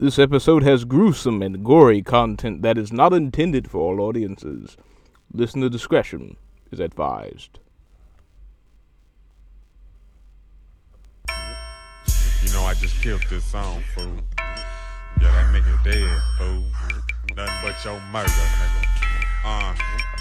This episode has gruesome and gory content that is not intended for all audiences. Listener discretion is advised. You know, I just killed this song, fool. Yeah, that nigga dead, fool. Nothing but your murder, nigga. Uh,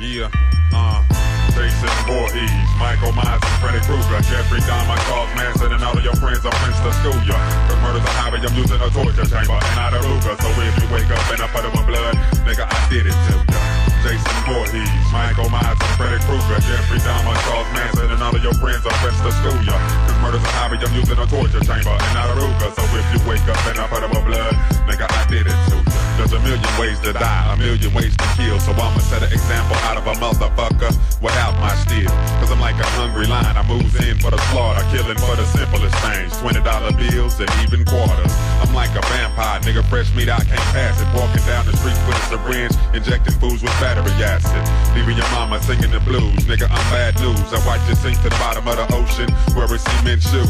yeah, uh. Jason Voorhees, Michael Myers, and Freddy Krueger, Jeffrey Dahmer, Charles Manson, and all of your friends are Prince to school ya. Cause murder's a hobby, I'm using a torture chamber and not a Ruger. So if you wake up and I put in my blood, nigga, I did it to ya. Jason Voorhees, Michael Myers, and Freddy Krueger, Jeffrey Dahmer, Charles Manson, and all of your friends are Prince to school ya. Cause murder's a hobby, I'm using a torture chamber and not a Ruger. So if you wake up and I put in my blood, nigga, I did it to ya. There's a million ways to die, a million ways to kill. So I'ma set an example out of a motherfucker without my steel. Cause I'm like a hungry lion, I moves in for the slaughter, killing for the simplest things. Twenty dollar bills and even quarters. I'm like a vampire, nigga, fresh meat, I can't pass it. Walking down the street with a syringe, injecting fools with battery acid. Leaving your mama singing the blues, nigga, I'm bad news. I watch sink to the bottom of the ocean, wearing cement shoes.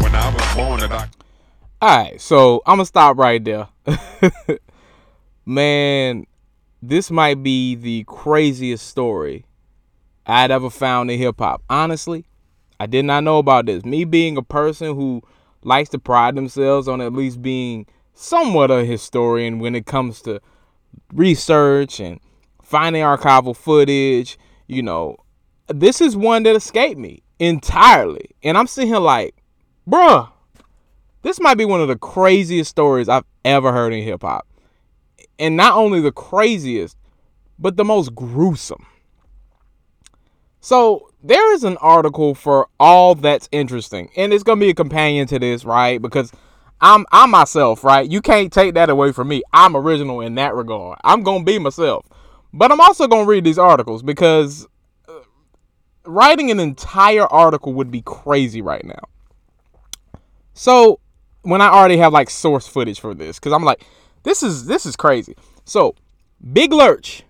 When I was born, a doctor. Alright, so I'm gonna stop right there. Man, this might be the craziest story I'd ever found in hip hop. Honestly, I did not know about this. Me being a person who likes to pride themselves on at least being somewhat a historian when it comes to research and finding archival footage, you know, this is one that escaped me entirely. And I'm sitting here like, bruh, this might be one of the craziest stories I've ever heard in hip hop. And not only the craziest, but the most gruesome. So there is an article for all that's interesting, and it's gonna be a companion to this, right? Because I'm I'm myself, right? You can't take that away from me. I'm original in that regard. I'm gonna be myself, but I'm also gonna read these articles because uh, writing an entire article would be crazy right now. So when I already have like source footage for this, because I'm like, this is this is crazy. So Big Lurch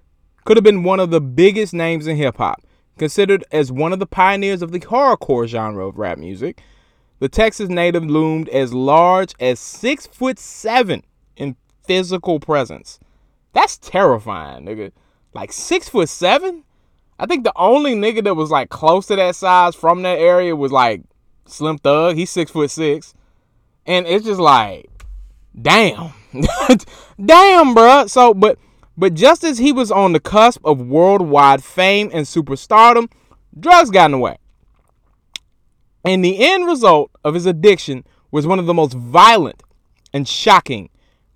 could have been one of the biggest names in hip hop Considered as one of the pioneers of the horrorcore genre of rap music, the Texas native loomed as large as six foot seven in physical presence. That's terrifying, nigga. Like six foot seven? I think the only nigga that was like close to that size from that area was like Slim Thug. He's six foot six. And it's just like, damn. damn, bruh. So, but but just as he was on the cusp of worldwide fame and superstardom, drugs got in the way. And the end result of his addiction was one of the most violent and shocking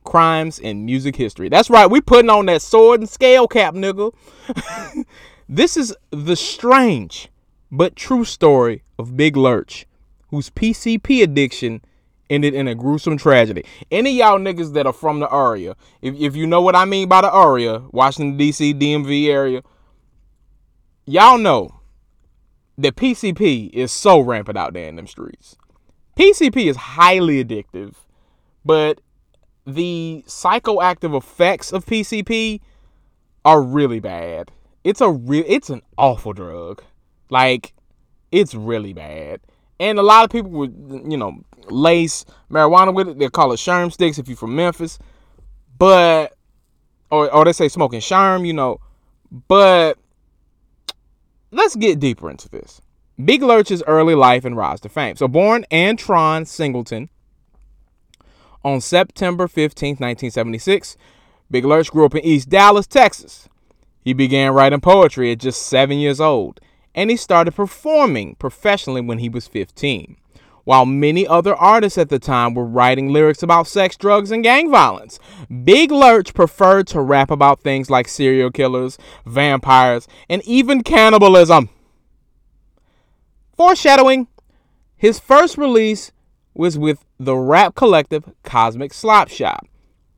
crimes in music history. That's right, we putting on that sword and scale cap, nigga. this is the strange but true story of Big Lurch, whose PCP addiction ended in a gruesome tragedy. Any y'all niggas that are from the area, if, if you know what I mean by the area, Washington, D.C., DMV area, y'all know that PCP is so rampant out there in them streets. PCP is highly addictive, but the psychoactive effects of PCP are really bad. It's a real it's an awful drug. Like it's really bad. And a lot of people would, you know, lace marijuana with it. They call it sherm sticks if you're from Memphis. But, or, or they say smoking sherm, you know. But let's get deeper into this. Big Lurch's early life and rise to fame. So, born Antron Singleton on September 15, 1976, Big Lurch grew up in East Dallas, Texas. He began writing poetry at just seven years old and he started performing professionally when he was 15. While many other artists at the time were writing lyrics about sex, drugs, and gang violence, Big Lurch preferred to rap about things like serial killers, vampires, and even cannibalism. Foreshadowing, his first release was with the rap collective Cosmic Slop Shop,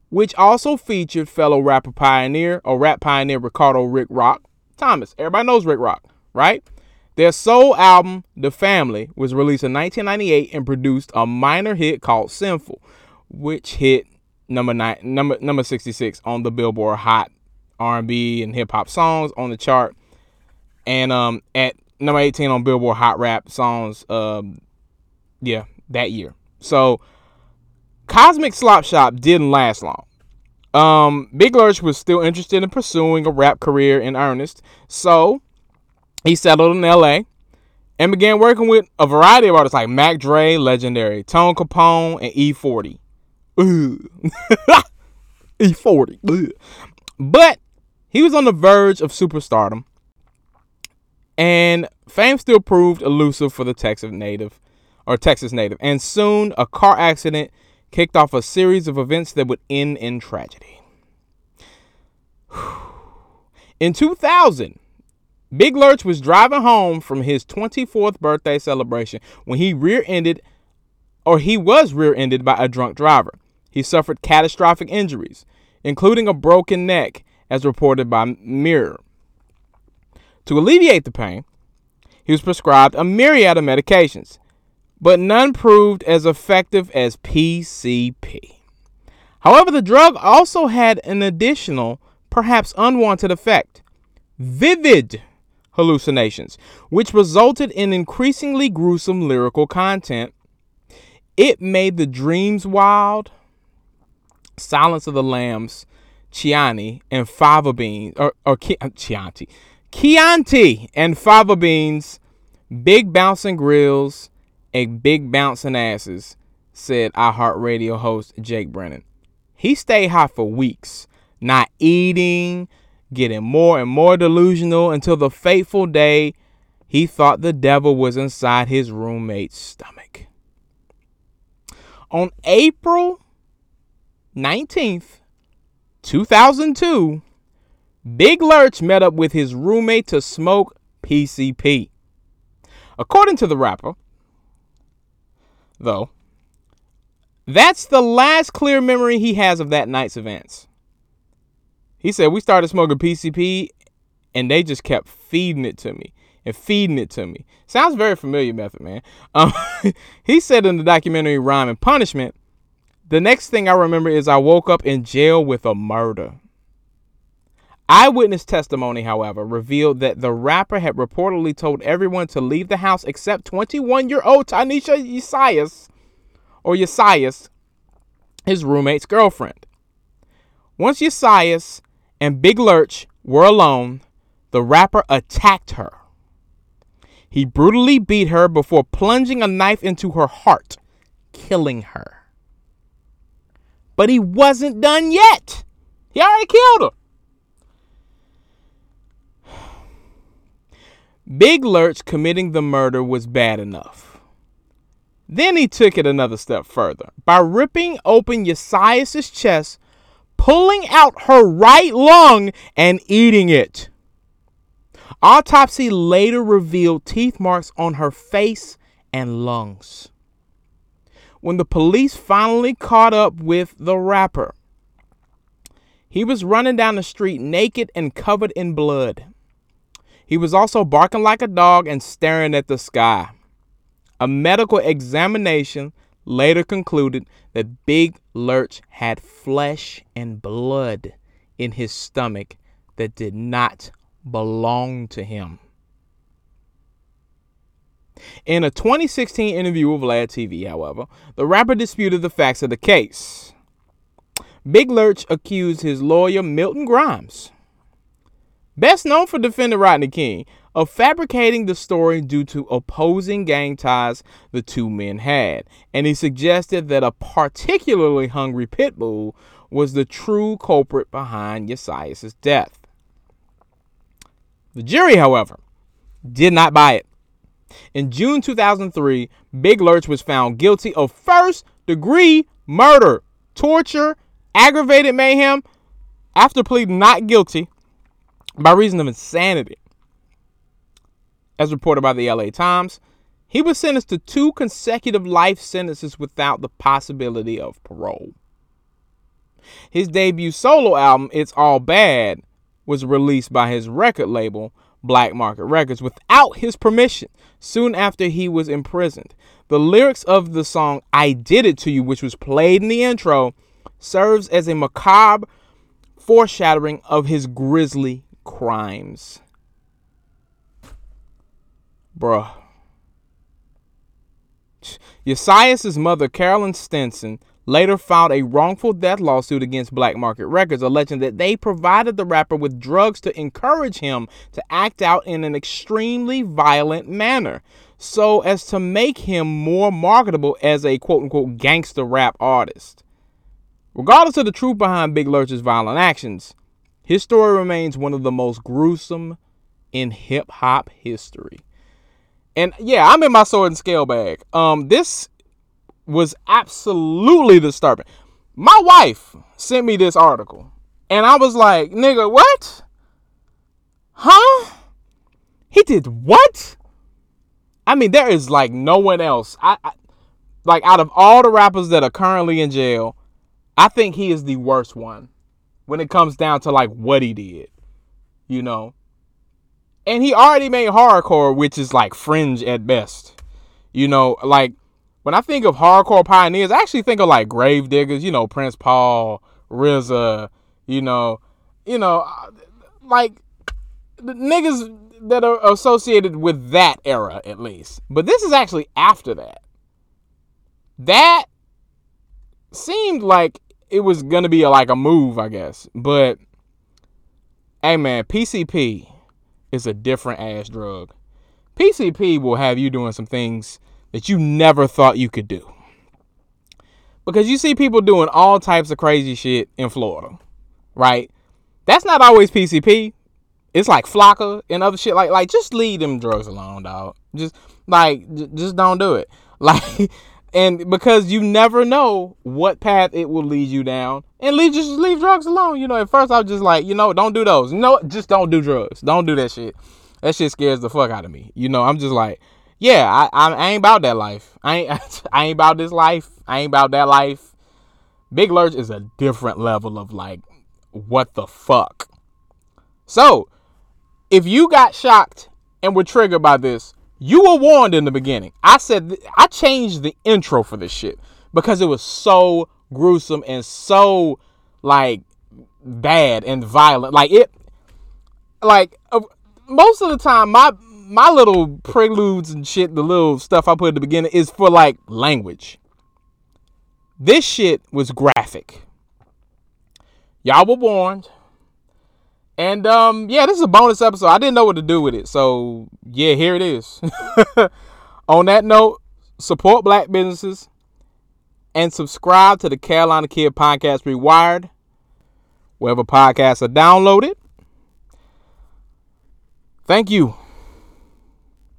which also featured fellow rapper pioneer or rap pioneer Ricardo Rick Rock Thomas. Everybody knows Rick Rock right? Their sole album, The Family, was released in 1998 and produced a minor hit called Sinful, which hit number nine, number number 66 on the Billboard Hot R&B and Hip Hop Songs on the chart, and um at number 18 on Billboard Hot Rap Songs, um, yeah, that year. So Cosmic Slop Shop didn't last long. Um, Big Lurch was still interested in pursuing a rap career in earnest, so he settled in L.A. and began working with a variety of artists like Mac Dre, legendary Tone Capone, and E40. E40. But he was on the verge of superstardom, and fame still proved elusive for the Texas native or Texas native. And soon a car accident kicked off a series of events that would end in tragedy. In 2000, Big Lurch was driving home from his 24th birthday celebration when he rear-ended or he was rear-ended by a drunk driver. He suffered catastrophic injuries, including a broken neck, as reported by Mirror. To alleviate the pain, he was prescribed a myriad of medications, but none proved as effective as PCP. However, the drug also had an additional, perhaps unwanted effect vivid hallucinations, which resulted in increasingly gruesome lyrical content. It made the dreams wild, Silence of the Lambs, Chianti, and Fava Beans, or, or uh, Chianti, Chianti and Fava Beans, Big Bouncing Grills, and Big Bouncing Asses, said iHeartRadio host Jake Brennan. He stayed high for weeks, not eating, getting more and more delusional until the fateful day he thought the devil was inside his roommate's stomach. On April 19th, 2002, Big Lurch met up with his roommate to smoke PCP. According to the rapper, though, that's the last clear memory he has of that night's events. He said, We started smoking PCP and they just kept feeding it to me and feeding it to me. Sounds very familiar, Method Man. Um, he said in the documentary Rhyme and Punishment, the next thing I remember is I woke up in jail with a murder. Eyewitness testimony, however, revealed that the rapper had reportedly told everyone to leave the house except 21 year old Tynisha Ysais, or Ysais, his roommate's girlfriend. Once Ysais and Big Lurch were alone, the rapper attacked her. He brutally beat her before plunging a knife into her heart, killing her. But he wasn't done yet. He already killed her. Big Lurch committing the murder was bad enough. Then he took it another step further by ripping open Ysais' chest, pulling out her right lung, and eating it. Autopsy later revealed teeth marks on her face and lungs. When the police finally caught up with the rapper, he was running down the street naked and covered in blood. He was also barking like a dog and staring at the sky. A medical examination later concluded that Big Lurch had flesh and blood in his stomach that did not belong to him. In a 2016 interview with Vlad TV, however, the rapper disputed the facts of the case. Big Lurch accused his lawyer, Milton Grimes, best known for defending Rodney King, of fabricating the story due to opposing gang ties the two men had, and he suggested that a particularly hungry pit bull was the true culprit behind Ysais' death. The jury, however, did not buy it. In June 2003, Big Lurch was found guilty of first degree murder, torture, aggravated mayhem after pleading not guilty by reason of insanity. As reported by the LA Times, he was sentenced to two consecutive life sentences without the possibility of parole. His debut solo album, It's All Bad, was released by his record label, Black Market Records, without his permission soon after he was imprisoned. The lyrics of the song I Did It To You, which was played in the intro, serves as a macabre foreshadowing of his grisly crimes. Bruh. Ysais' mother, Carolyn Stinson, later filed a wrongful death lawsuit against Black Market Records, alleging that they provided the rapper with drugs to encourage him to act out in an extremely violent manner so as to make him more marketable as a quote unquote gangster rap artist. Regardless of the truth behind Big Lurch's violent actions, his story remains one of the most gruesome in hip hop history. And yeah, I'm in my sword and scale bag. Um, this was absolutely disturbing. My wife sent me this article, and I was like, nigga, what? Huh? He did what? I mean, there is like no one else. I, I like out of all the rappers that are currently in jail, I think he is the worst one when it comes down to like what he did. You know. And he already made horrorcore, which is like fringe at best. You know, like when I think of horrorcore pioneers, I actually think of like Gravediggaz, you know, Prince Paul, RZA, you know, you know, uh, like the niggas that are associated with that era at least. But this is actually after that. That seemed like it was gonna be a, like a move, I guess. But hey man, PCP is a different ass drug. PCP will have you doing some things that you never thought you could do. Because you see people doing all types of crazy shit in Florida, right? That's not always PCP. It's like flakka and other shit. Like, like just leave them drugs alone, dog. Just like, j- just don't do it. Like, and because you never know what path it will lead you down, and leave just leave drugs alone. You know, at first I was just like, you know, don't do those. You know, just don't do drugs. Don't do that shit. That shit scares the fuck out of me. You know, I'm just like, yeah, I, I, I ain't about that life. I ain't I ain't about this life. I ain't about that life. Big Lurch is a different level of like, what the fuck. So, if you got shocked and were triggered by this, you were warned in the beginning. I said I changed the intro for this shit because it was so gruesome and so like bad and violent. Like it, like uh, most of the time, my my little preludes and shit, the little stuff I put at the beginning is for like language. This shit was graphic. Y'all were warned. And um, yeah, this is a bonus episode. I didn't know what to do with it. So yeah, here it is. On that note, support black businesses and subscribe to the Carolina Kid Podcast Rewired, wherever podcasts are downloaded. Thank you